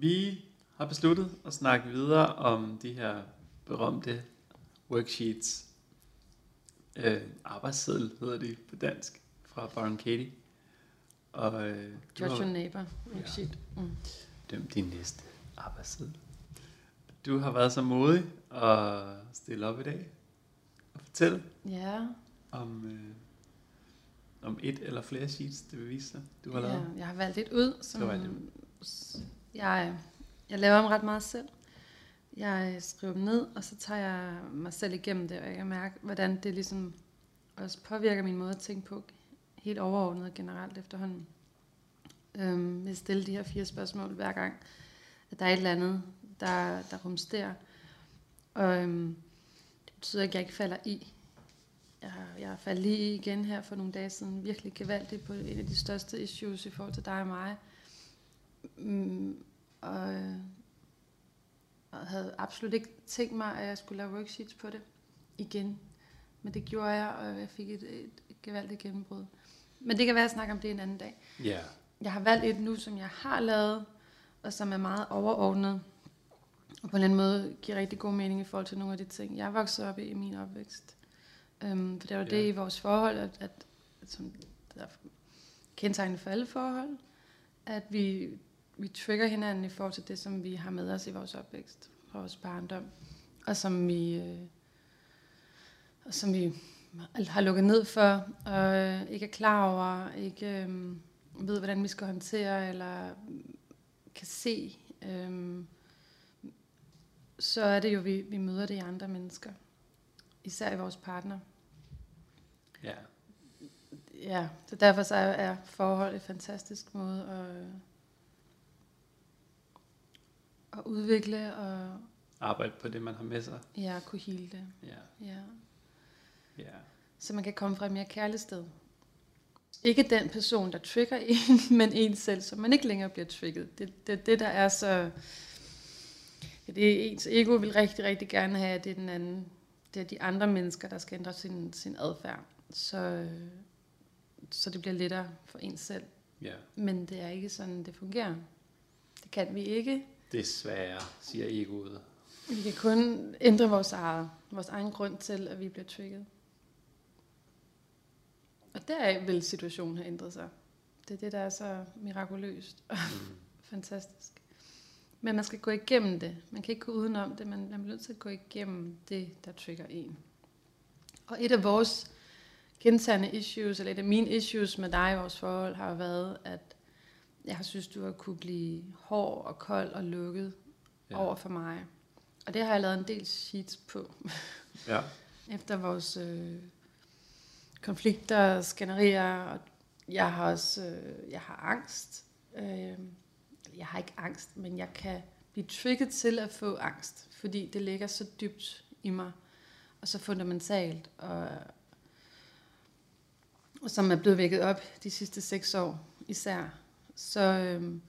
Vi har besluttet at snakke videre om de her berømte worksheets. Øh, arbejdsseddel hedder de på dansk fra Baron Katie. Og, øh, Judge your neighbor. Worksheet. Mm. dømt din næste arbejdsseddel. Du har været så modig at stille op i dag og fortælle Ja, om, øh, om et eller flere sheets, det vil vise sig, du har ja, lavet. jeg har valgt et ud, som jeg, jeg laver dem ret meget selv. Jeg skriver dem ned, og så tager jeg mig selv igennem det, og jeg kan mærke, hvordan det ligesom også påvirker min måde at tænke på helt overordnet og generelt efterhånden. Øhm, jeg stiller de her fire spørgsmål hver gang, at der er et eller andet, der, der rumsterer. Og øhm, det betyder ikke, at jeg ikke falder i. Jeg, har- jeg faldt lige i igen her for nogle dage siden, virkelig gevaldigt på en af de største issues i forhold til dig og mig. Mm, og, øh, og havde absolut ikke tænkt mig, at jeg skulle lave worksheets på det igen. Men det gjorde jeg, og jeg fik et, et, gevaldigt gennembrud. Men det kan være, at jeg snakker om det en anden dag. Ja, Jeg har valgt et nu, som jeg har lavet, og som er meget overordnet. Og på en eller anden måde giver rigtig god mening i forhold til nogle af de ting, jeg vokset op i i min opvækst. Um, for det var Ja. det i vores forhold, at, at, at som der er kendetegnende for alle forhold, at vi, vi trigger hinanden i forhold til det, som vi har med os i vores opvækst, fra vores barndom, og som vi, øh, og som vi har lukket ned for, og øh, ikke er klar over, ikke øh, ved, hvordan vi skal håndtere, eller kan se, øh, så er det jo, vi, vi møder det i andre mennesker. Især i vores partner. ja, Ja, så derfor så er, er forhold en fantastisk måde at, at udvikle og arbejde på det, man har med sig. ja, kunne hele det. Ja, Ja. ja, Så man kan komme fra et mere kærligt sted. Ikke den person, der trigger en, men en selv, så man ikke længere bliver trigget. Det det, det der er så... Det er ens ego vil rigtig, rigtig gerne have, at det er den anden. Det er de andre mennesker, der skal ændre sin, sin adfærd. Så, så det bliver lettere for en selv. ja. Men det er ikke sådan, det fungerer. Det kan vi ikke. Desværre, siger egoet. Vi kan kun ændre vores, eget, vores egen grund til, at vi bliver trigget. Og der vil situationen have ændret sig. Det er det, der er så mirakuløst og Mm. fantastisk. Men man skal gå igennem det. Man kan ikke gå udenom det, men man bliver nødt til at gå igennem det, der trigger en. Og et af vores gentagende issues, eller et af mine issues med dig i vores forhold, har været, at jeg har synes, du har kunne blive hård og kold og lukket Ja. over for mig. Og det har jeg lavet en del sheets på. Ja, Efter vores øh, konflikter og skænderier. Og jeg har også øh, jeg har angst. Øh, jeg har ikke angst, men jeg kan blive trigget til at få angst. Fordi det ligger så dybt i mig. Og så fundamentalt. Og, og som er blevet vækket op de sidste seks år især. Så... Øh,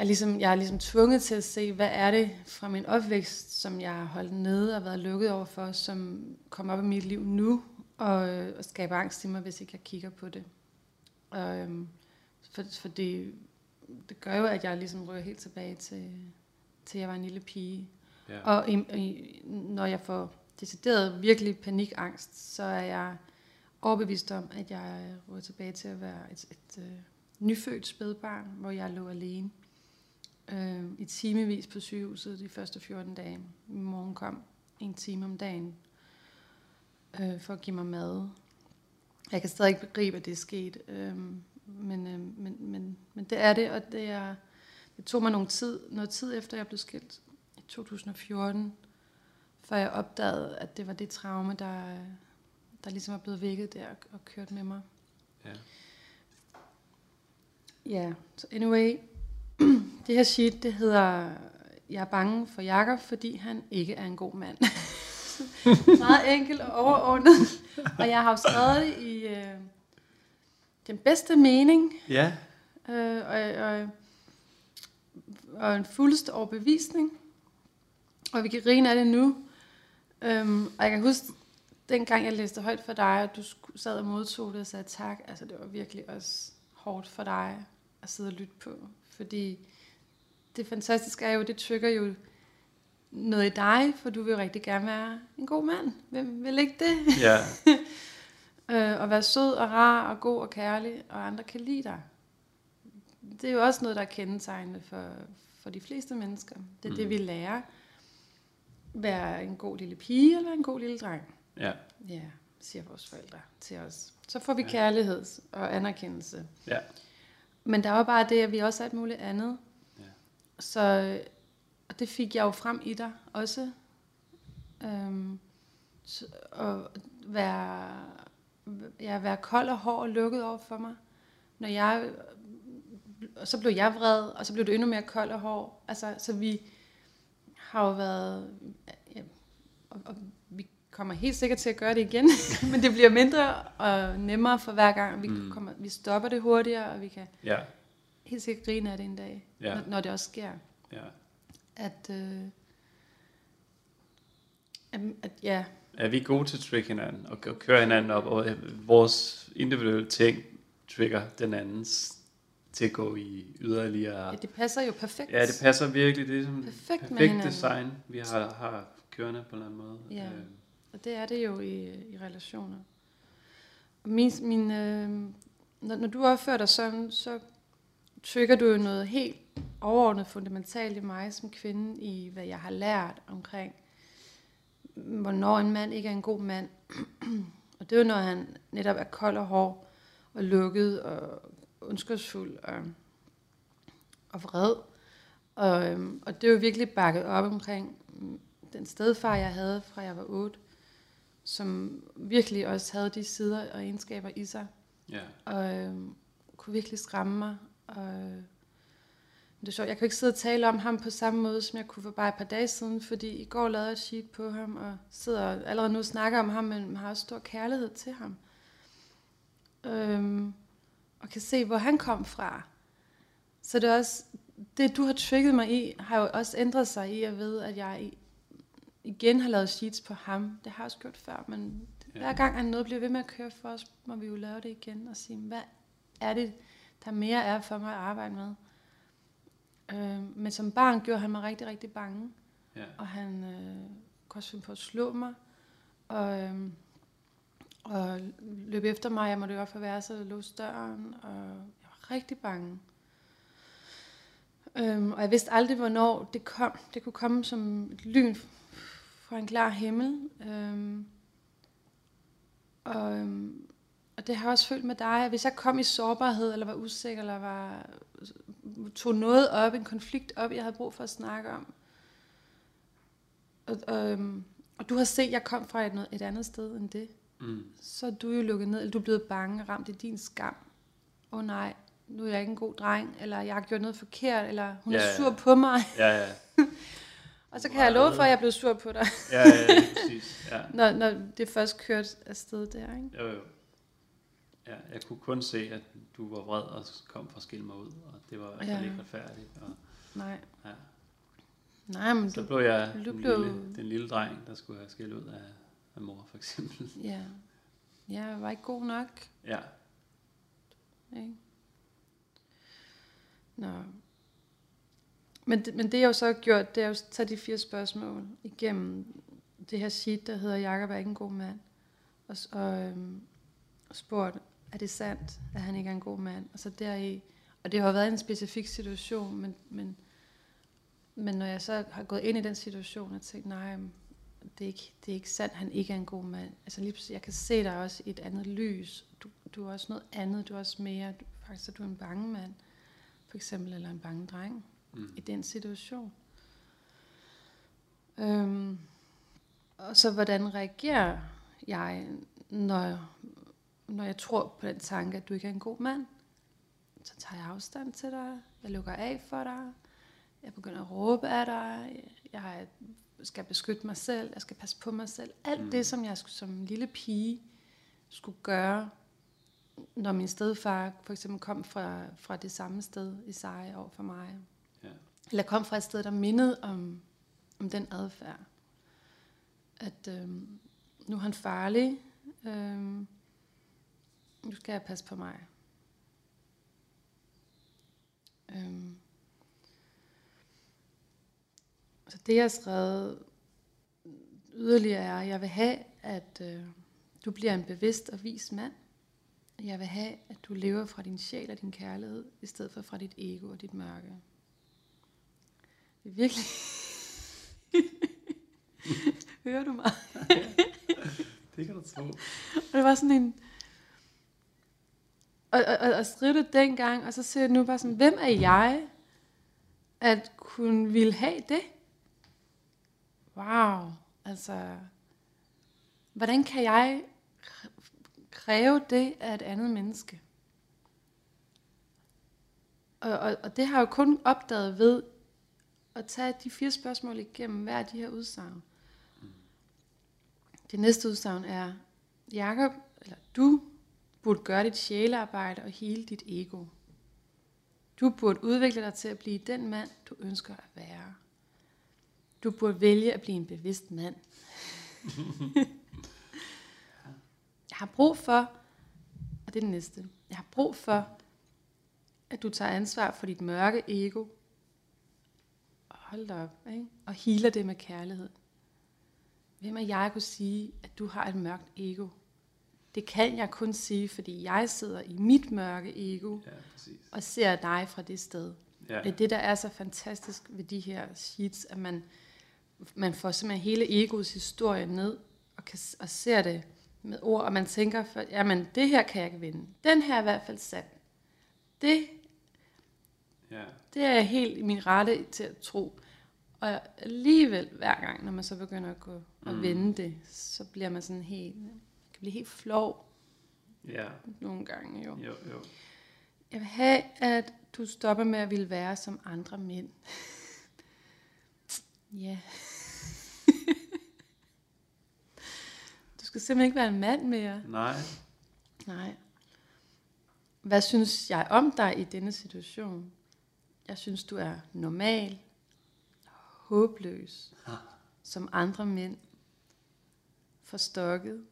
jeg er, ligesom, jeg er ligesom tvunget til at se, hvad er det fra min opvækst, som jeg har holdt nede og været lukket over for, som kommer op i mit liv nu, og, øh, og skaber angst i mig, hvis ikke jeg kigger på det. Og, øhm, for, for det, det gør jo, at jeg ligesom ryger helt tilbage til, til jeg var en lille pige. ja. Og i, i, når jeg får decideret virkelig panikangst, så er jeg overbevist om, at jeg ryger tilbage til at være et, et, et nyfødt spædbarn, hvor jeg lå alene øh, i timevis på sygehuset de første 14 dage. Min mor kom en time om dagen øh, for at give mig mad. Jeg kan stadig ikke begribe, at det er sket, øh, men, øh, men, men, men det er det, og det, er, det tog mig nogle tid, noget tid efter, jeg blev skilt i 2014, før jeg opdagede, at det var det traume, der, der ligesom er blevet vækket der og, og kørt med mig. ja. Ja, så anyway, det her sheet, det hedder, jeg er bange for Jakob, fordi han ikke er en god mand. Meget enkelt og overordnet. Og jeg har jo skrevet det i øh, den bedste mening, Ja, øh, og, og, og en fuldste overbevisning. Og vi kan grine af det nu. Øhm, og jeg kan huske, dengang jeg læste højt for dig, og du sad og modtog det og sagde tak, altså det var virkelig også hårdt for dig at sidde og lytte på. Fordi det fantastiske er jo, det trigger jo noget i dig, for du vil rigtig gerne være en god mand. Hvem vil ikke det? Ja, Øh, og være sød og rar og god og kærlig, og andre kan lide dig. Det er jo også noget, der er kendetegnende for, for de fleste mennesker. Det er mm. det, vi lærer. Være en god lille pige eller en god lille dreng. ja, Ja, siger vores forældre til os. Så får vi Ja. kærlighed og anerkendelse. ja, Men der var bare det, at vi også er et muligt andet. Ja. Så og det fik jeg jo frem i dig også. Øhm, så, og være, ja, være kold og hård og lukket over for mig. Når jeg, og så blev jeg vred, og så blev det endnu mere kold og hård. Altså, så vi har jo været, ja, og, og kommer helt sikkert til at gøre det igen, men det bliver mindre og nemmere for hver gang. Vi, Mm. mm. kommer, vi stopper det hurtigere, og vi kan ja, helt sikkert grine af det en dag, Ja. når, når det også sker. ja. At, øh, at, at ja, Er vi gode til at trick hinanden og og køre hinanden op, og øh, vores individuelle ting trigger den andens til at gå i yderligere... ja, det passer jo perfekt. Ja, det passer virkelig. Det er som Perfekt perfekt design, vi har, har kørende på en eller anden måde. Ja. Øh, og det er det jo i, i relationer. Og Min, min, øh, når, når du opfører dig sådan, så trigger du jo noget helt overordnet fundamentalt i mig som kvinde, i hvad jeg har lært omkring, hvornår en mand ikke er en god mand. og det er jo, når han netop er kold og hård, og lukket, og ondskabsfuld, og, og vred. Og, øhm, og det er jo virkelig bakket op omkring den stedfar, jeg havde fra jeg var 8, som virkelig også havde de sider og egenskaber i sig, ja, og øhm, kunne virkelig skræmme mig. Og, øh, det er sjovt, jeg kan ikke sidde og tale om ham på samme måde, som jeg kunne for bare et par dage siden, fordi i går lavede jeg et sheet på ham, og sidder allerede nu og snakker om ham, men har også stor kærlighed til ham. Øhm, og kan se, hvor han kom fra. Så det er også, det du har trigget mig i, har jo også ændret sig i at vide, at jeg igen har lavet sheets på ham. Det har jeg også gjort før, men Ja. hver gang at noget bliver ved med at køre for os, må vi jo lave det igen og sige, hvad er det, der mere er for mig at arbejde med. Øh, men som barn gjorde han mig rigtig, rigtig bange. ja, Og han øh, kunne også finde på at slå mig. Og, øh, og løb efter mig. Jeg måtte jo op for værelset og låse døren. Og jeg var rigtig bange. Øhm, og jeg vidste aldrig, hvornår det kom. Det kunne komme som et lyn fra en klar himmel. Øhm, og, øhm, og det har jeg også følt med dig. at Hvis jeg kom i sårbarhed, eller var usikker, eller var, tog noget op, en konflikt op, jeg havde brug for at snakke om, og, og, øhm, og du har set, at jeg kom fra et, et andet sted end det. mm, Så er du jo lukket ned, eller du er blevet bange ramt i din skam. Åh oh, nej, nu er jeg ikke en god dreng, eller jeg har gjort noget forkert, eller hun Ja, er ja. sur på mig. ja, ja, Og så kan jeg love for, at jeg blevet sur på dig, ja, ja, ja, præcis, ja. når, når det først kørte afsted der. Ikke? Jo, jo. Ja, jeg kunne kun se, at du var vred og kom for at skille mig ud, og det var Ja. ikke retfærdigt. Og, Nej. ja. Nej, men Så du... blev jeg du den, blev- lille, den lille dreng, der skulle have skilt ud af, af mor, for eksempel. Ja. Jeg var ikke god nok. Ja, Ikke? Nå. Men det, men det jeg jo så har gjort, det er jo at tage de fire spørgsmål igennem det her sheet, der hedder Jakob er ikke en god mand. Og, og, øhm, spurgt, er det sandt, at han ikke er en god mand? Og så deri, og det har været en specifik situation, men, men, men når jeg så har gået ind i den situation og tænkt, nej, det er ikke, det er ikke sandt, han ikke er en god mand. Altså lige pludselig, jeg kan se dig også i et andet lys. Du, du er også noget andet, du er også mere, du, faktisk er du en bange mand, for eksempel, eller en bange dreng mm. i den situation. Øhm, og så hvordan reagerer jeg, når, når jeg tror på den tanke, at du ikke er en god mand? Så tager jeg afstand til dig, jeg lukker af for dig, jeg begynder at råbe af dig, jeg skal beskytte mig selv, jeg skal passe på mig selv. Alt Mm. det, som jeg som lille pige skulle gøre, når min stedfar for eksempel kom fra, fra det samme sted i sig over for mig. Ja. Eller kom fra et sted, der mindede om, om den adfærd. At øhm, nu er han farlig. Øhm, nu skal jeg passe på mig. Øhm, Så det, jeg har skrevet yderligere er, at jeg vil have, at øh, du bliver en bevidst og vis mand. Jeg vil have, at du lever fra din sjæl og din kærlighed, i stedet for fra dit ego og dit mørke. Det er virkelig... Hører du mig? Det kan du tro. Og det var sådan en... Og, og, og, og skrive det dengang, og så ser jeg nu bare sådan, hvem er jeg, at kunne ville have det? Wow, altså... Hvordan kan jeg kræve det af et andet menneske? Og, og, og det har jeg jo kun opdaget ved at tage de fire spørgsmål igennem hver af de her udsagn. Det næste udsagn er, Jakob, eller du burde gøre dit sjælearbejde og hele dit ego. Du burde udvikle dig til at blive den mand, du ønsker at være. Du burde vælge at blive en bevidst mand. jeg har brug for, og det er det næste, jeg har brug for, at du tager ansvar for dit mørke ego. Hold da op, ikke? Og healer det med kærlighed. Hvem er jeg kunne sige, at du har et mørkt ego? Det kan jeg kun sige, fordi jeg sidder i mit mørke ego Ja, præcis. og ser dig fra det sted. Ja. Det er det, der er så fantastisk ved de her sheets, at man, man får simpelthen hele egoets historie ned og, kan, og ser det med ord, og man tænker, for, jamen det her kan jeg ikke vinde. Den her er i hvert fald sand. Det, Ja. det er helt i min rette til at tro. Og alligevel hver gang, når man så begynder at gå og Mm. vende det, så bliver man sådan helt, kan blive helt flov Ja. nogle gange jo. Jo, jo. Jeg vil have, at du stopper med at ville være som andre mænd. ja. du skal simpelthen ikke være en mand mere. Nej. Nej. Hvad synes jeg om dig i denne situation? Jeg synes, du er normal, håbløs, som andre mænd, forstokket,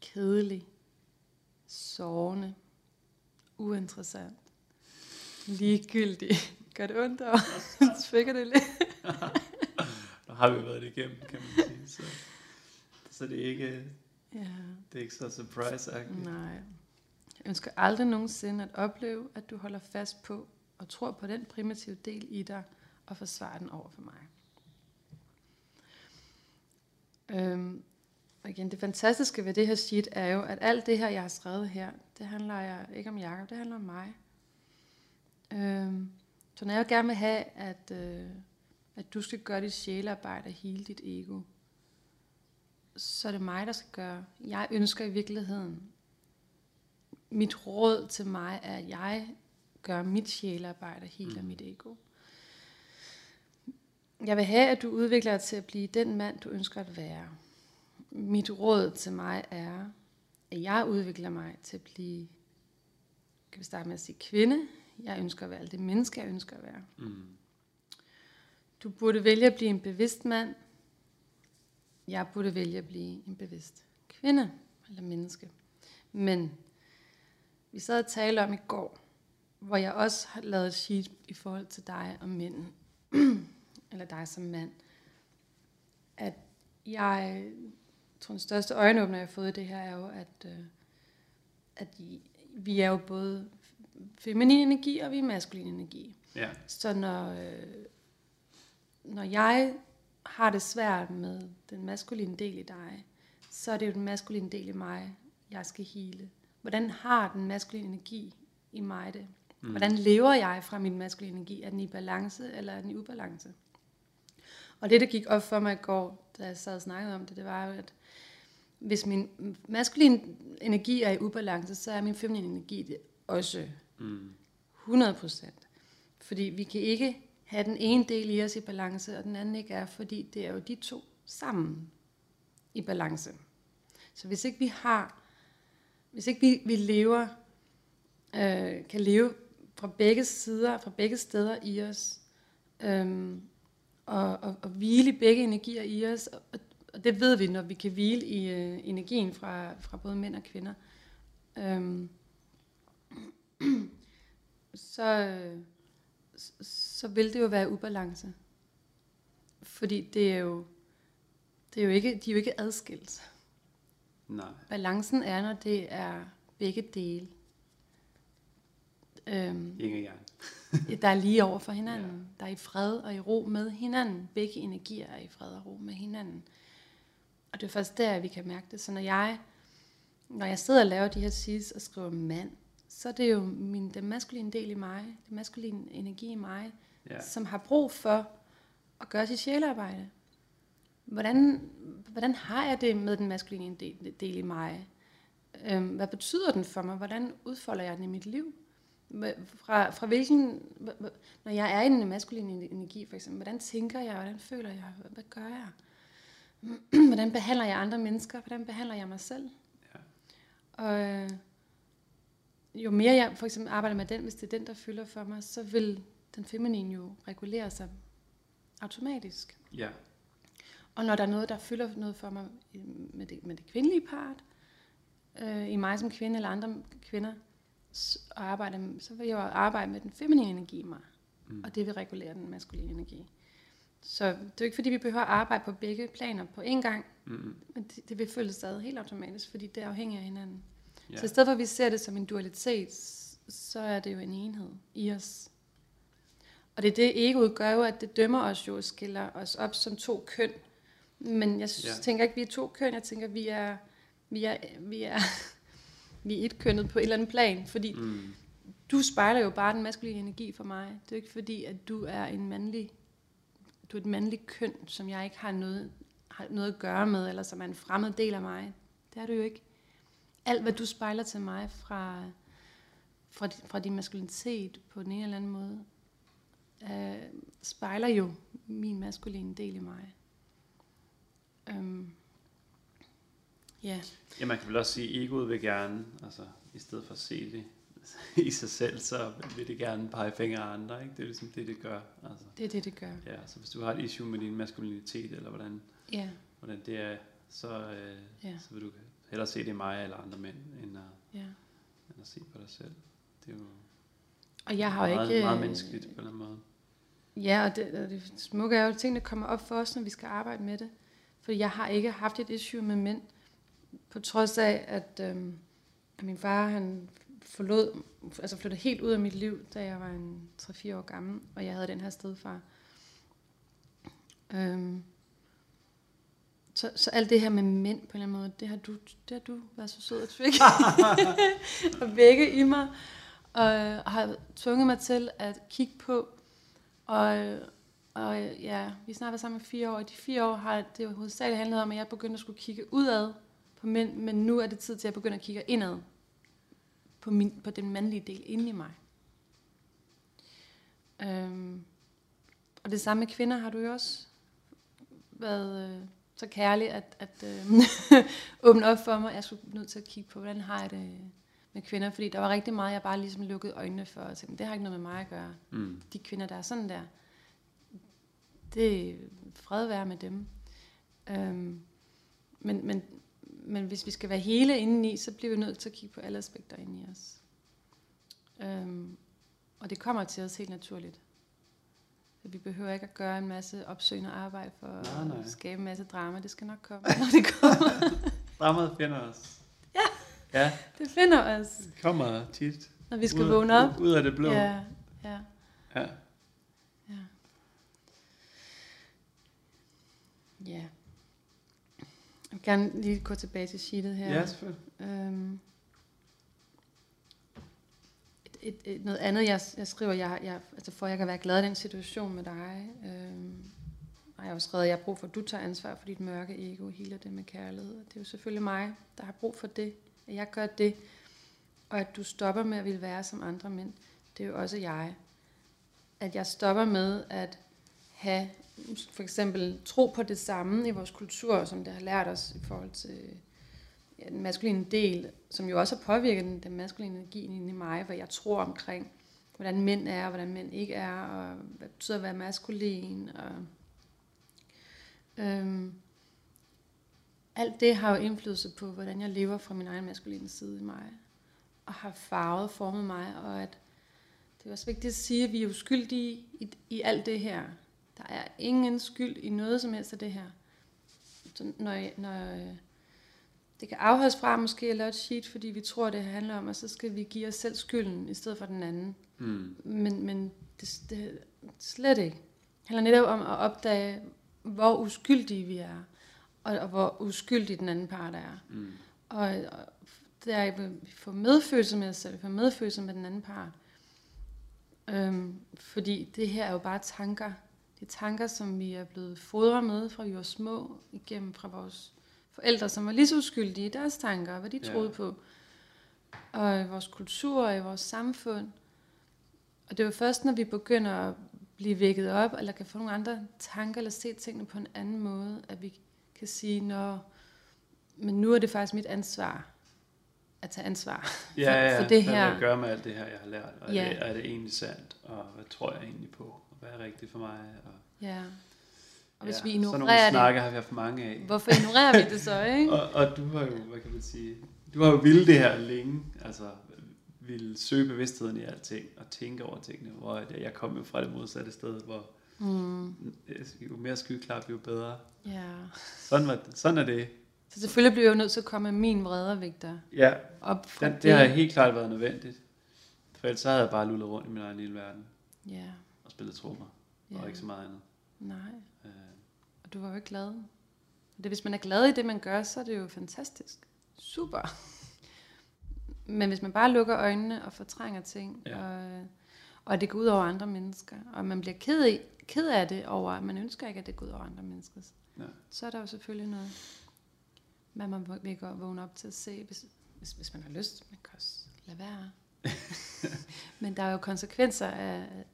kedelig, sårende, uinteressant, ligegyldig. Gør det ondt over? Trigger det lidt? Nu har vi været det igennem, kan man sige. Så, så det er ikke, Ja, det er ikke så surprise-agtigt. nej. Jeg ønsker aldrig nogensinde at opleve, at du holder fast på og tror på den primitive del i dig og forsvarer den over for mig. Øhm, og igen, det fantastiske ved det her sheet er jo, at alt det her, jeg har skrevet her, det handler jeg ikke om Jacob, det handler om mig. Øhm, så når jeg gerne vil have, at, øh, at du skal gøre dit sjælearbejde og hele dit ego, så er det mig, der skal gøre. Jeg ønsker i virkeligheden, mit råd til mig er, at jeg gør mit sjælearbejde og healer Mm. mit ego. Jeg vil have, at du udvikler dig til at blive den mand, du ønsker at være. Mit råd til mig er, at jeg udvikler mig til at blive, kan vi starte med at sige kvinde. Jeg ønsker at være det menneske, jeg ønsker at være. Mm. Du burde vælge at blive en bevidst mand. Jeg burde vælge at blive en bevidst kvinde eller menneske. Men vi sad og talte om i går, hvor jeg også har lavet et sheet i forhold til dig og mænd, eller dig som mand, at jeg tror, den største øjenåbner, jeg har fået i det her, er jo, at, øh, at vi er jo både feminin energi, og vi er maskulin energi. Ja. Så når, øh, når jeg har det svært med den maskuline del i dig, så er det jo den maskuline del i mig, jeg skal hele. Hvordan har den maskuline energi i mig det? Mm. Hvordan lever jeg fra min maskuline energi? Er den i balance, eller er den i ubalance? Og det, der gik op for mig i går, da jeg sad og snakkede om det, det var jo, at hvis min maskuline energi er i ubalance, så er min feminine energi det også Mm. 100 procent. Fordi vi kan ikke have den ene del i os i balance, og den anden ikke er, fordi det er jo de to sammen i balance. Så hvis ikke vi har, hvis ikke vi, vi lever, øh, kan leve fra begge sider, fra begge steder i os, øhm, og, og, og hvile begge energier i os, og, og det ved vi, når vi kan hvile i øh, energien fra, fra både mænd og kvinder, øhm, så, øh, så- så vil det jo være ubalance. Fordi det er jo, det er jo ikke, de er jo ikke adskilt. Nej. Balancen er, når det er begge dele. Øhm, og yang. der er lige over for hinanden. Ja. Der er i fred og i ro med hinanden. Begge energier er i fred og ro med hinanden. Og det er først der, vi kan mærke det. Så når jeg, når jeg sidder og laver de her seeds og skriver mand, så er det jo min, den maskuline del i mig, den maskuline energi i mig, Ja. som har brug for at gøre sit sjælearbejde. Hvordan, hvordan har jeg det med den maskuline del, del i mig? Øhm, hvad betyder den for mig? Hvordan udfolder jeg den i mit liv? Fra, fra hvilken, når jeg er i den maskuline energi for eksempel, hvordan tænker jeg, hvordan føler jeg, hvad, gør jeg? hvordan behandler jeg andre mennesker? Hvordan behandler jeg mig selv? Ja. Og øh, jo mere jeg for eksempel arbejder med den, hvis det er den, der fylder for mig, så vil den feminine jo regulere sig automatisk. Ja. Og når der er noget, der fylder noget for mig med det, med det kvindelige part, øh, i mig som kvinde eller andre kvinder, og arbejde, så vil jeg jo arbejde med den feminine energi i mig. Mm. Og det vil regulere den maskuline energi. Så det er jo ikke fordi, vi behøver at arbejde på begge planer på én gang, Mm-hmm. men det, det vil føles stadig helt automatisk, fordi det er afhængigt af hinanden. Ja. Så i stedet for, at vi ser det som en dualitet, så er det jo en enhed i os. Og det er det, egoet gør jo, at det dømmer os jo skiller os op som to køn. Men jeg ja. tænker ikke, vi er to køn. Jeg tænker, at vi er, vi er, vi er, vi er et kønnet på et eller andet plan. Fordi Mm. du spejler jo bare den maskuline energi for mig. Det er jo ikke fordi, at du er en mandlig, du er et mandligt køn, som jeg ikke har noget, har noget at gøre med, eller som er en fremmed del af mig. Det er du jo ikke. Alt, hvad du spejler til mig fra, fra, fra din maskulinitet på den ene eller anden måde, øh, spejler jo min maskuline del i mig. Øhm, ja, Ja, man kan vel også sige, at egoet vil gerne, altså i stedet for at se det i sig selv, så vil det gerne pege fingre af andre, ikke? Det er ligesom det, det gør. Altså, det er det, det gør. ja, så hvis du har et issue med din maskulinitet, eller hvordan, Ja, hvordan det er, så, øh, Ja. så vil du hellere se det i mig eller andre mænd, end at, ja. end at se på dig selv. Det er jo Og jeg har meget, ikke... meget øh, menneskeligt på en eller anden måde. Ja, og det, og det smukke er jo, at tingene kommer op for os, når vi skal arbejde med det. For jeg har ikke haft et issue med mænd, på trods af, at, at min far han forlod, altså flyttede helt ud af mit liv, da jeg var en 3-4 år gammel, og jeg havde den her stedfar. Øhm, så, så alt det her med mænd på en eller anden måde, det har du, det har du været så sød at trykke og vække i mig, og har tvunget mig til at kigge på, og, og ja, vi snart været sammen i fire år. I de fire år har det hovedsageligt handlet om, at jeg begyndte at skulle kigge udad på mænd, men nu er det tid til, at jeg begynder at kigge indad på, min, på den mandlige del inde i mig. Øhm, og det samme med kvinder har du jo også været øh, så kærlig, at, at øh, åbne op for mig. Jeg skulle nødt til at kigge på, hvordan har jeg det med kvinder, fordi der var rigtig meget, jeg bare ligesom lukkede øjnene for, og tænkte, det har ikke noget med mig at gøre Mm. de kvinder, der er sådan der, det er fred være med dem. Øhm, men, men, men hvis vi skal være hele indeni, så bliver vi nødt til at kigge på alle aspekter inde i os. Øhm, og det kommer til os helt naturligt. Så vi behøver ikke at gøre en masse opsøgende arbejde for Nej, nej. at skabe en masse drama. Det skal nok komme, når det kommer. Dramaet finder os. Ja. Ja, Det finder os, det kommer tit. når vi skal ud, vågne op. Ud, af det blå. Ja, ja, ja. ja. Ja. Jeg vil gerne lige gå tilbage til sheetet her. Ja, selvfølgelig. Øhm, et, et, et, noget andet, jeg, jeg skriver, jeg, jeg, altså for at jeg kan være glad i den situation med dig, øhm, og jeg har jo skrevet, at jeg har brug for, at du tager ansvar for dit mørke ego, hele det med kærlighed. Og det er jo selvfølgelig mig, der har brug for det, at jeg gør det, og at du stopper med at ville være som andre mænd. Det er jo også jeg. At jeg stopper med at have for eksempel tro på det samme i vores kultur, som det har lært os i forhold til ja, den maskuline del, som jo også har påvirket den, den maskuline energi inde i mig, hvad jeg tror omkring, hvordan mænd er, og hvordan mænd ikke er, og hvad det betyder at være maskulin. Og, øhm, alt det har jo indflydelse på, hvordan jeg lever fra min egen maskuline side i mig, og har farvet, formet mig, og at det er også vigtigt at sige, at vi er uskyldige i, i alt det her. Der er ingen skyld i noget som helst af det her. Så når, når øh, det kan afholdes fra måske at lave et sheet, fordi vi tror, det handler om, og så skal vi give os selv skylden, i stedet for den anden. Mm. Men, men det, det slet ikke. Det handler netop om at opdage, hvor uskyldige vi er, og, og hvor uskyldig den anden part er. Mm. Og, og der er, vi får medfølelse med os selv, vi får medfølelse med den anden part. Øhm, fordi det her er jo bare tanker. Det er tanker, som vi er blevet fodret med, fra vi var små, igennem fra vores forældre, som var lige så uskyldige i deres tanker, hvad de Ja. troede på. Og i vores kultur, og i vores samfund. Og det er jo først, når vi begynder at blive vækket op, eller kan få nogle andre tanker, eller se tingene på en anden måde, at vi kan sige, når, men nu er det faktisk mit ansvar at tage ansvar. Ja, ja, for det hvad vil her- jeg gøre med alt det her, jeg har lært? Og Ja. er, det, er det egentlig sandt? Og hvad tror jeg egentlig på? Hvad er rigtigt for mig? Og, Ja. Og hvis ja, vi Sådan nogle ignorerer det, snakke har vi haft mange af. hvorfor ignorerer vi det så, ikke? Og, og du har jo, hvad kan man sige, du har jo ville det her længe, altså ville søge bevidstheden i alting og tænke over tingene, hvor jeg kom jo fra det modsatte sted, hvor Mm, jo mere skyklap, jo bedre. ja. Sådan, var, det- sådan er det. Så selvfølgelig bliver jeg jo nødt til at komme med min vredervægter Ja, op den, det har helt klart været nødvendigt. For ellers så havde jeg bare lullet rundt i min egen lille verden Ja, og spillet trommer, ja. og ikke så meget andet. Nej, Øh, og du var jo ikke glad. Det, hvis man er glad i det, man gør, så er det jo fantastisk. Super. Men hvis man bare lukker øjnene og fortrænger ting, Ja. og, og det går ud over andre mennesker, og man bliver ked, i, ked af det over, at man ønsker ikke, at det går ud over andre mennesker, Ja. så er der jo selvfølgelig noget, man må vil vågne op til at se, hvis, hvis, hvis man har lyst. Man kan også lade være. Men der er jo konsekvenser af,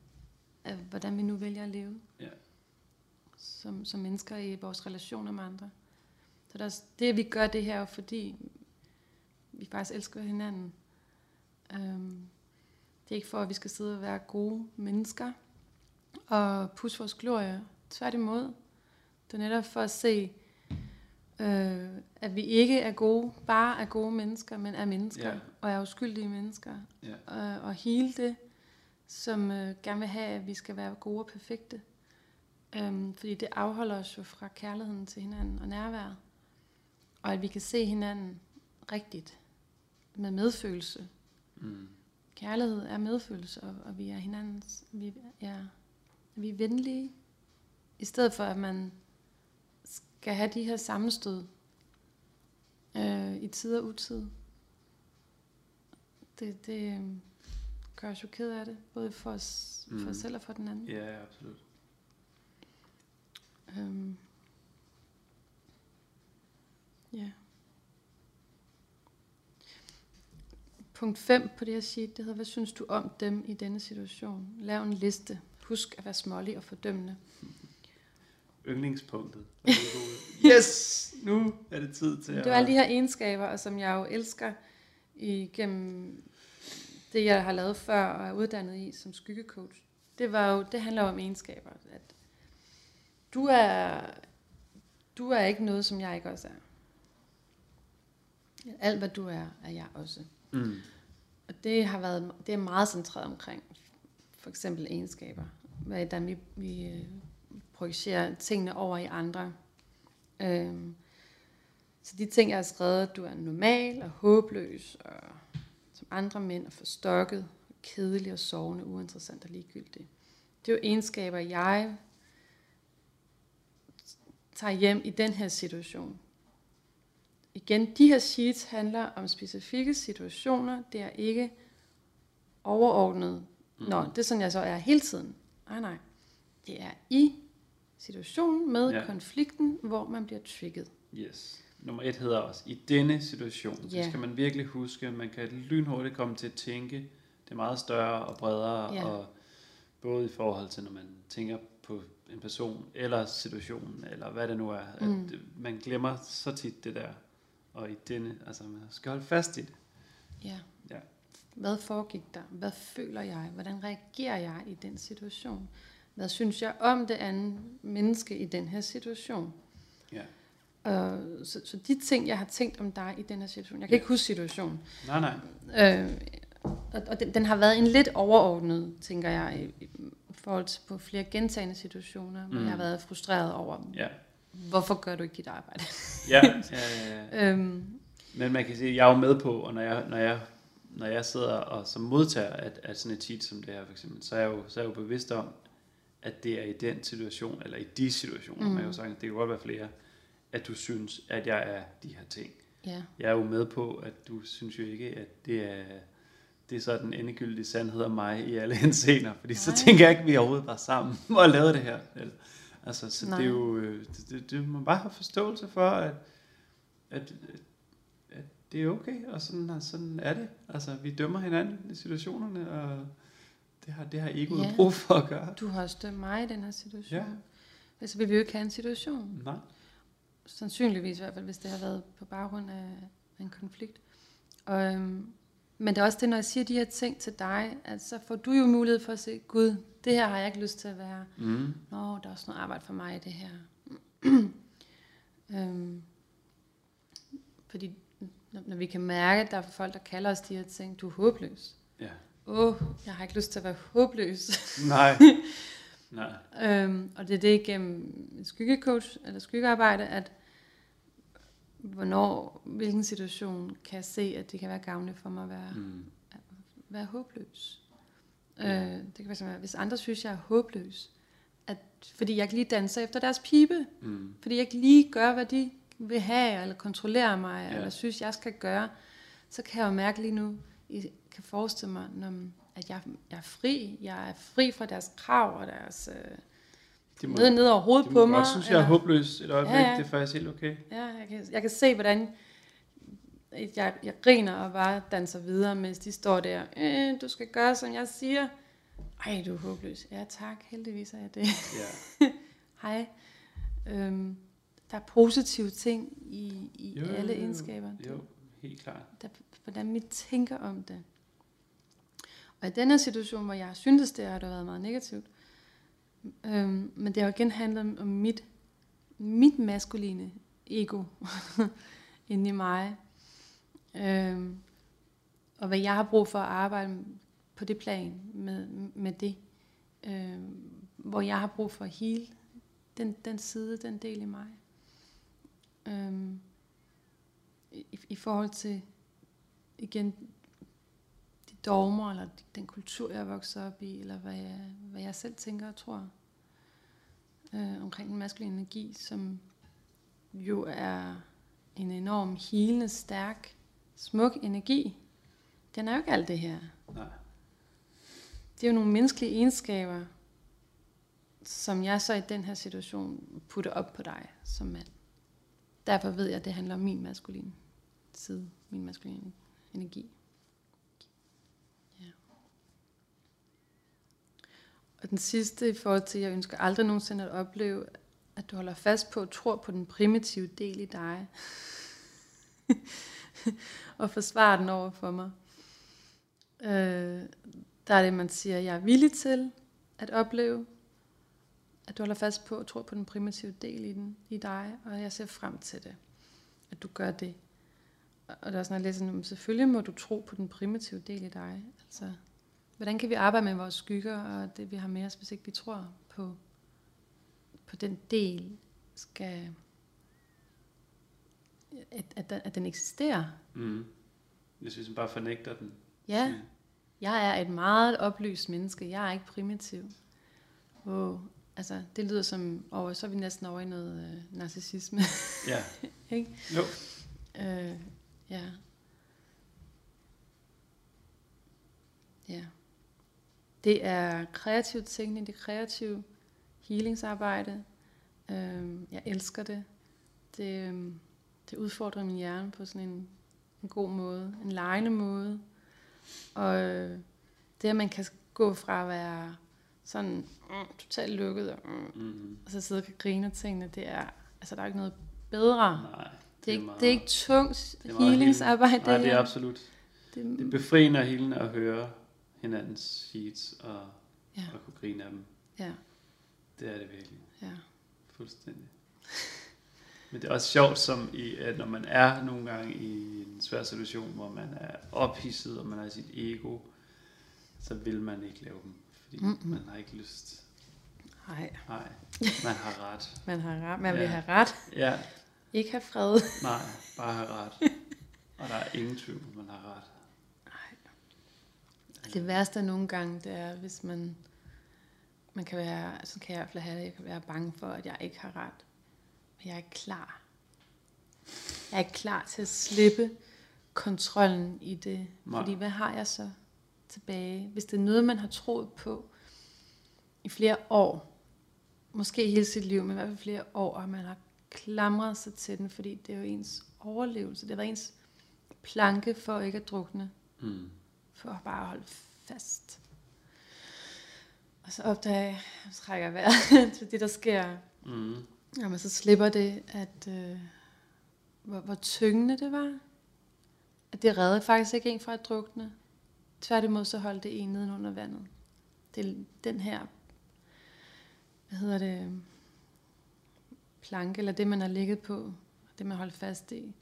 af, hvordan vi nu vælger at leve Ja. som, som mennesker i vores relationer med andre. Så der, er- det, vi gør det her, er fordi vi faktisk elsker hinanden. Øhm, det er ikke for, at vi skal sidde og være gode mennesker og pusse vores glorie. Tværtimod. Det er netop for at se, øh, at vi ikke er gode, bare er gode mennesker, men er mennesker, Ja. og er uskyldige mennesker. Ja. Og, og hele det, som øh, gerne vil have, at vi skal være gode og perfekte. Øhm, fordi det afholder os jo fra kærligheden til hinanden og nærværet. Og at vi kan se hinanden rigtigt med medfølelse. Mm. Kærlighed er medfølelse, og, og vi er hinandens, vi, ja, vi er venlige. I stedet for, at man skal have de her sammenstød øh, i tid og utid. Det, det øh, gør os jo ked af det, både for os, for Mm. os selv og for den anden. Ja, absolut. Øhm. Ja. Punkt 5 på det her sheet, det hedder, hvad synes du om dem i denne situation? Lav en liste. Husk at være smålig og fordømmende. Yndlingspunktet. yes! Nu er det tid til Det er alle de her egenskaber, og som jeg jo elsker igennem det, jeg har lavet før og er uddannet i som skyggecoach. Det, var jo, det handler jo om egenskaber. At du er, du er ikke noget, som jeg ikke også er. Alt, hvad du er, er jeg også. Mm. Og det har været det er meget centreret omkring for eksempel egenskaber. Hvordan vi, vi øh, projicerer tingene over i andre. Øhm, så de ting, jeg har skrevet, du er normal og håbløs, og andre mænd er forstokket, kedelig og sovende, uinteressant og ligegyldig. Det er jo egenskaber, jeg tager hjem i den her situation. Igen, de her sheets handler om specifikke situationer. Det er ikke overordnet. Nå, det er sådan, jeg så er hele tiden. Nej, nej. Det er i situationen med ja. konflikten, hvor man bliver trigget. Yes. Nummer et hedder også, i denne situation, Ja. så skal man virkelig huske, at man kan lynhurtigt komme til at tænke, det er meget større og bredere, Ja. og både i forhold til, når man tænker på en person, eller situationen, eller hvad det nu er. Mm. At man glemmer så tit det der, og i denne, altså man skal holde fast i det. Ja. Ja. Hvad foregik der? Hvad føler jeg? Hvordan reagerer jeg i den situation? Hvad synes jeg om det andet menneske i den her situation? Ja. Og så, så de ting, jeg har tænkt om dig i den her situation, jeg kan Ja. ikke huske situationen, Nej, nej. øh, og, og den, den har været en lidt overordnet, tænker jeg, i, i forhold til på flere gentagende situationer, Mm. jeg har været frustreret over, Ja, hvorfor gør du ikke dit arbejde? ja, ja, ja, ja. øhm, Men man kan sige, jeg er jo med på, og når jeg, når jeg, når jeg sidder og som modtager af, af sådan et cheat som det her for eksempel, så er jeg jo, så er jeg jo bevidst om, at det er i den situation, eller i de situationer, mm. Mm. man jo sagtens, det kan godt være flere, at du synes, at jeg er de her ting. ja. Jeg er jo med på, at du synes jo ikke, at det er, det er så den endegyldige sandhed om mig i alle henseender, fordi så Nej. tænker jeg ikke, at vi overhovedet var sammen og lavede det her. Eller, altså, så Nej. det er jo, øh, det, det, det, man bare har forståelse for, at, at, at det er okay, og sådan, og sådan er det. Altså, vi dømmer hinanden i situationerne, og det har, det har egoet Ja. brug for at gøre. Du har også dømt mig i den her situation. Ja. Vil vi jo ikke have en situation. Nej. Sandsynligvis i hvert fald, hvis det har været på baggrund af en konflikt. Og, øhm, men det er også det, når jeg siger de her ting til dig, at så får du jo mulighed for at se, Gud, det her har jeg ikke lyst til at være. Mm. Nå, der er også noget arbejde for mig i det her. øhm, fordi når, når vi kan mærke, at der er folk, der kalder os de her ting, du er håbløs. Ja. Åh, oh, jeg har ikke lyst til at være håbløs. Nej. Nej. Øhm, og det er det igennem en skyggecoach eller skyggearbejde, at hvornår, hvilken situation kan jeg se, at det kan være gavnligt for mig at være, Mm. være håbløs. Ja. Øh, det kan være hvis andre synes, jeg er håbløs, at, fordi jeg ikke lige danser efter deres pibe, Mm. fordi jeg ikke lige gør, hvad de vil have, eller kontrollerer mig, Ja. eller synes, jeg skal gøre, så kan jeg jo mærke lige nu, I kan forestille mig, når, at jeg, jeg er fri. Jeg er fri fra deres krav og deres øh, De må, ned, ned over hovedet de på må mig. godt synes, jeg er håbløs et øjeblik. Ja, ja. Det er faktisk helt okay. Ja, jeg kan, jeg kan se, hvordan jeg, jeg griner og bare danser videre, mens de står der. Øh, du skal gøre, som jeg siger. Ej, du er håbløs. Ja, tak. Heldigvis er jeg det. Ja. Hej. Øhm, der er positive ting i, i Jo, alle egenskaber. Jo, helt klart. Der, hvordan vi tænker om det. Og i denne situation, hvor jeg har syntes det, har det været meget negativt. Øhm, men det har jo igen handlet om, mit, mit maskuline ego inde i mig. Øhm, og hvad jeg har brug for at arbejde på det plan med, med det. Øhm, hvor jeg har brug for at hele den, den side, den del i mig. Øhm, i, I forhold til, igen, dogmer, eller den kultur, jeg er vokset op i, eller hvad jeg, hvad jeg selv tænker og tror øh, omkring den maskuline energi, som jo er en enorm helende, stærk, smuk energi. Den er jo ikke alt det her. Nej. Det er jo nogle menneskelige egenskaber, som jeg så i den her situation putter op på dig som mand. Derfor ved jeg, at det handler om min maskuline side, min maskuline energi. Og den sidste i forhold til, at jeg ønsker aldrig nogensinde at opleve, at du holder fast på og tror på den primitive del i dig. og forsvarer den over for mig. Øh, der er det, man siger, at jeg er villig til at opleve, at du holder fast på og tror på den primitive del i, den, i dig, og jeg ser frem til det, at du gør det. Og der er sådan, at jeg læser, nu, selvfølgelig må du tro på den primitive del i dig. Altså, hvordan kan vi arbejde med vores skygger og det, vi har med os, hvis ikke vi tror på, på den del, skal, at, at, den- at den eksisterer? Mm. Hvis vi bare fornægter den. Ja, jeg er et meget oplyst menneske. Jeg er ikke primitiv. Wow. Altså, det lyder som over, så er vi næsten over i noget øh, narcissisme. Ja. Ikke? Jo. øh, ja. Ja. Det er kreativ tænkning, det er kreativ healingsarbejde. Øh, jeg elsker det. Det, øh, det udfordrer min hjerne på sådan en, en god måde, en lejende måde. Og øh, det, at man kan gå fra at være sådan mm, totalt lukket, og, mm, Mm. og så sidde og grine af tingene, det er, altså der er ikke noget bedre. Nej. Det er, ikke, meget- det er ikke tungt healingsarbejde. Nej, det er absolut. det, Det er befriende og helende at høre hinandens sheets og, Ja. og kunne grine af dem. ja, Det er det virkelig. ja. Fuldstændig. Men det er også sjovt, som i, at når man er nogle gange i en svær situation, hvor man er ophidset, og man har sit ego, så vil man ikke lave dem. fordi mm-hmm. man har ikke lyst. Nej, Nej, man har ret. man har ret. Man vil Ja. have ret. Ja, Ikke have fred. nej, bare have ret. Og der er ingen tvivl, man har ret. Og det værste nogle gange, det er, hvis man, man kan være, så kan jeg i hvert fald have det, jeg kan være bange for, at jeg ikke har ret. Men jeg er ikke klar. Jeg er ikke klar til at slippe kontrollen i det. Nej. Fordi hvad har jeg så tilbage? Hvis det er noget, man har troet på i flere år, måske hele sit liv, men i hvert fald flere år, og man har klamret sig til den, fordi det er jo ens overlevelse. Det var ens planke for ikke at drukne Mm. For at bare holde fast. Og så opdager jeg, jeg trækker vejret til det, der sker. Mm. Jamen, så slipper det, at øh, hvor, hvor tyngende det var. At det redde faktisk ikke en fra at drukne. Tværtimod så holdt det en neden under vandet. Det er den her, hvad hedder det, planke, eller det man har ligget på, det man holdt fast i.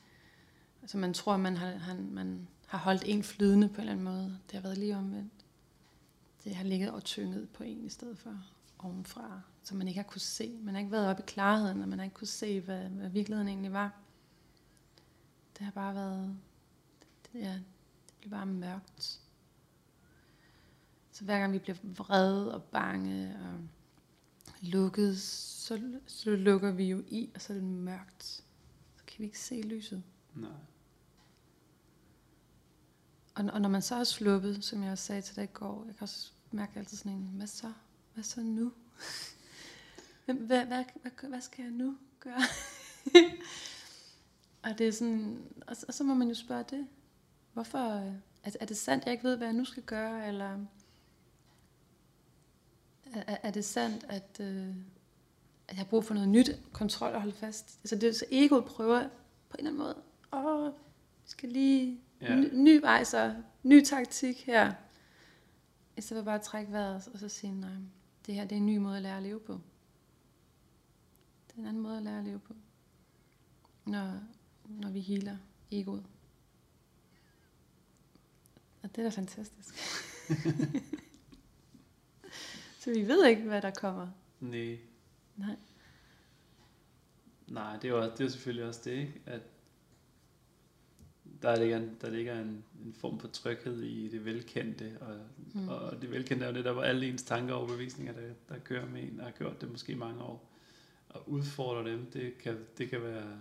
Altså man tror, man har, han, man har holdt en flydende på en eller anden måde. Det har været lige omvendt. Det har ligget og tynget på en i stedet for ovenfra, så man ikke har kunne se. Man har ikke været oppe i klarheden, og man har ikke kunne se, hvad, hvad virkeligheden egentlig var. Det har bare været, det, ja, det blev bare mørkt. Så hver gang vi bliver vrede og bange og lukket, så, så lukker vi jo i, og så er det mørkt. Så kan vi ikke se lyset. Nej. Og, og når man så er sluppet, som jeg også sagde til dig i går, jeg kan også mærke altid sådan en, hvad så? Hvad så nu? Hvad, hvad, hvad, hvad, hvad skal jeg nu gøre? og det er sådan, og, så- og så må man jo spørge det. Hvorfor, er, er det sandt, jeg ikke ved, hvad jeg nu skal gøre, eller er, er- det sandt, at, øh, at jeg har brug for noget nyt kontrol og holde fast? Altså det er så egoet prøver på en eller anden måde, åh, vi skal lige Ja. Ny, ny vej så, ny taktik her. I stedet for bare at trække vejret og så sige, nej, det her det er en ny måde at lære at leve på. Det er en anden måde at lære at leve på. Når, når vi healer egoet. Og det er da fantastisk. så vi ved ikke, hvad der kommer. Nej. Nej. Nej, det er jo det er selvfølgelig også det, ikke? At der ligger, en, der ligger en, en form for tryghed i det velkendte, og, Mm. og det velkendte er jo det, der var alle ens tanker og overbevisninger, der, der kører med en, og har gjort det måske i mange år. Og udfordre dem, det kan, det kan være,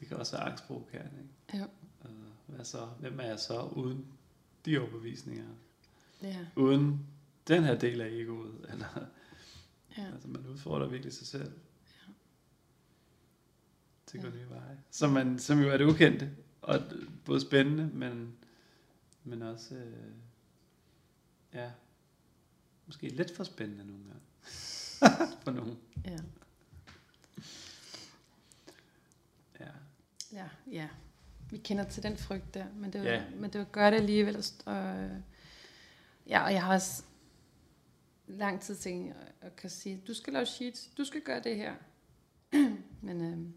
det kan også være angstprovokerende, ikke? Jo. Altså, hvad så? Hvem er jeg så uden de overbevisninger? Ja. Uden den her del af egoet? Eller, ja. Altså man udfordrer virkelig sig selv. Til at gå nye veje. Som, man, som jo er det ukendte. Og både spændende, men, men også, øh, ja, måske lidt for spændende nogle gange. for nogen. ja. Ja. Ja, ja. Vi kender til den frygt der, men det var, Ja. men det var godt alligevel. at st- Og, ja, og jeg har også lang tid tænkt og kan sige, du skal lave sheets, du skal gøre det her. men øhm,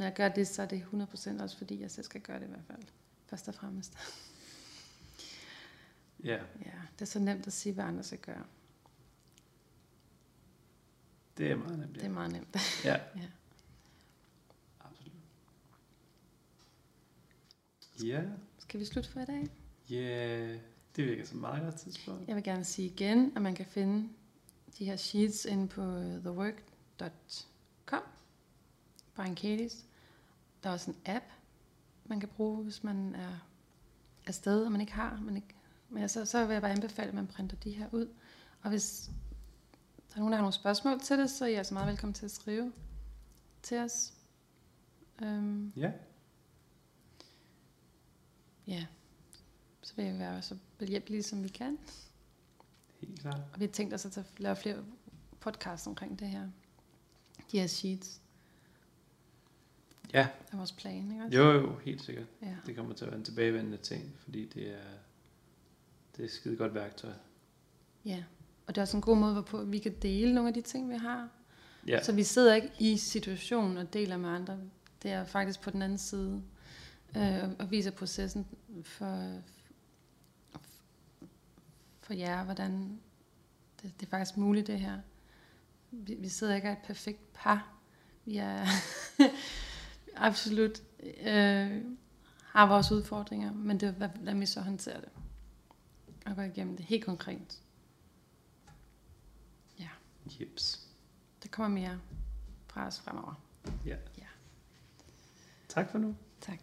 når jeg gør det, så er det 100% også fordi, jeg selv skal gøre det i hvert fald. Først og fremmest. Ja, Ja, det er så nemt at sige, hvad andre skal gøre. det er meget nemt. Det er Ja, meget nemt. ja. Ja. absolut. Ja, Skal vi slutte for i dag? ja, det virker som et meget godt tidspunkt. Jeg vil gerne sige igen, at man kan finde de her sheets inde på thework.com. Brian Katie's. Der er også en app, man kan bruge, hvis man er afsted, og man ikke har. Man ikke, men så, så vil jeg bare anbefale, at man printer de her ud. Og hvis der er nogen, der har nogle spørgsmål til det, så er I altså meget velkommen til at skrive til os. Øhm, Ja, ja, så vil jeg være så behjælpelige, som vi kan. helt klart. Og vi har tænkt os at lave flere podcasts omkring det her. De her sheets. Ja, Det er vores plan, ikke også? jo jo, helt sikkert. Ja. Det kommer til at være en tilbagevendende ting, fordi det er, det er et skide godt værktøj. ja. Og det er også en god måde, hvorpå vi kan dele nogle af de ting, vi har. Ja, Så vi sidder ikke i situationen og deler med andre. Det er faktisk på den anden side. Øh, og- og viser processen for, for jer, hvordan det, det er faktisk muligt det her. Vi, vi sidder ikke af et perfekt par. Vi er absolut øh, har vores udfordringer, men det er, hvordan vi så håndterer det. Og går igennem det helt konkret. Ja, Jeps. det kommer mere fra os fremover. Ja. Ja. Tak for nu. Tak.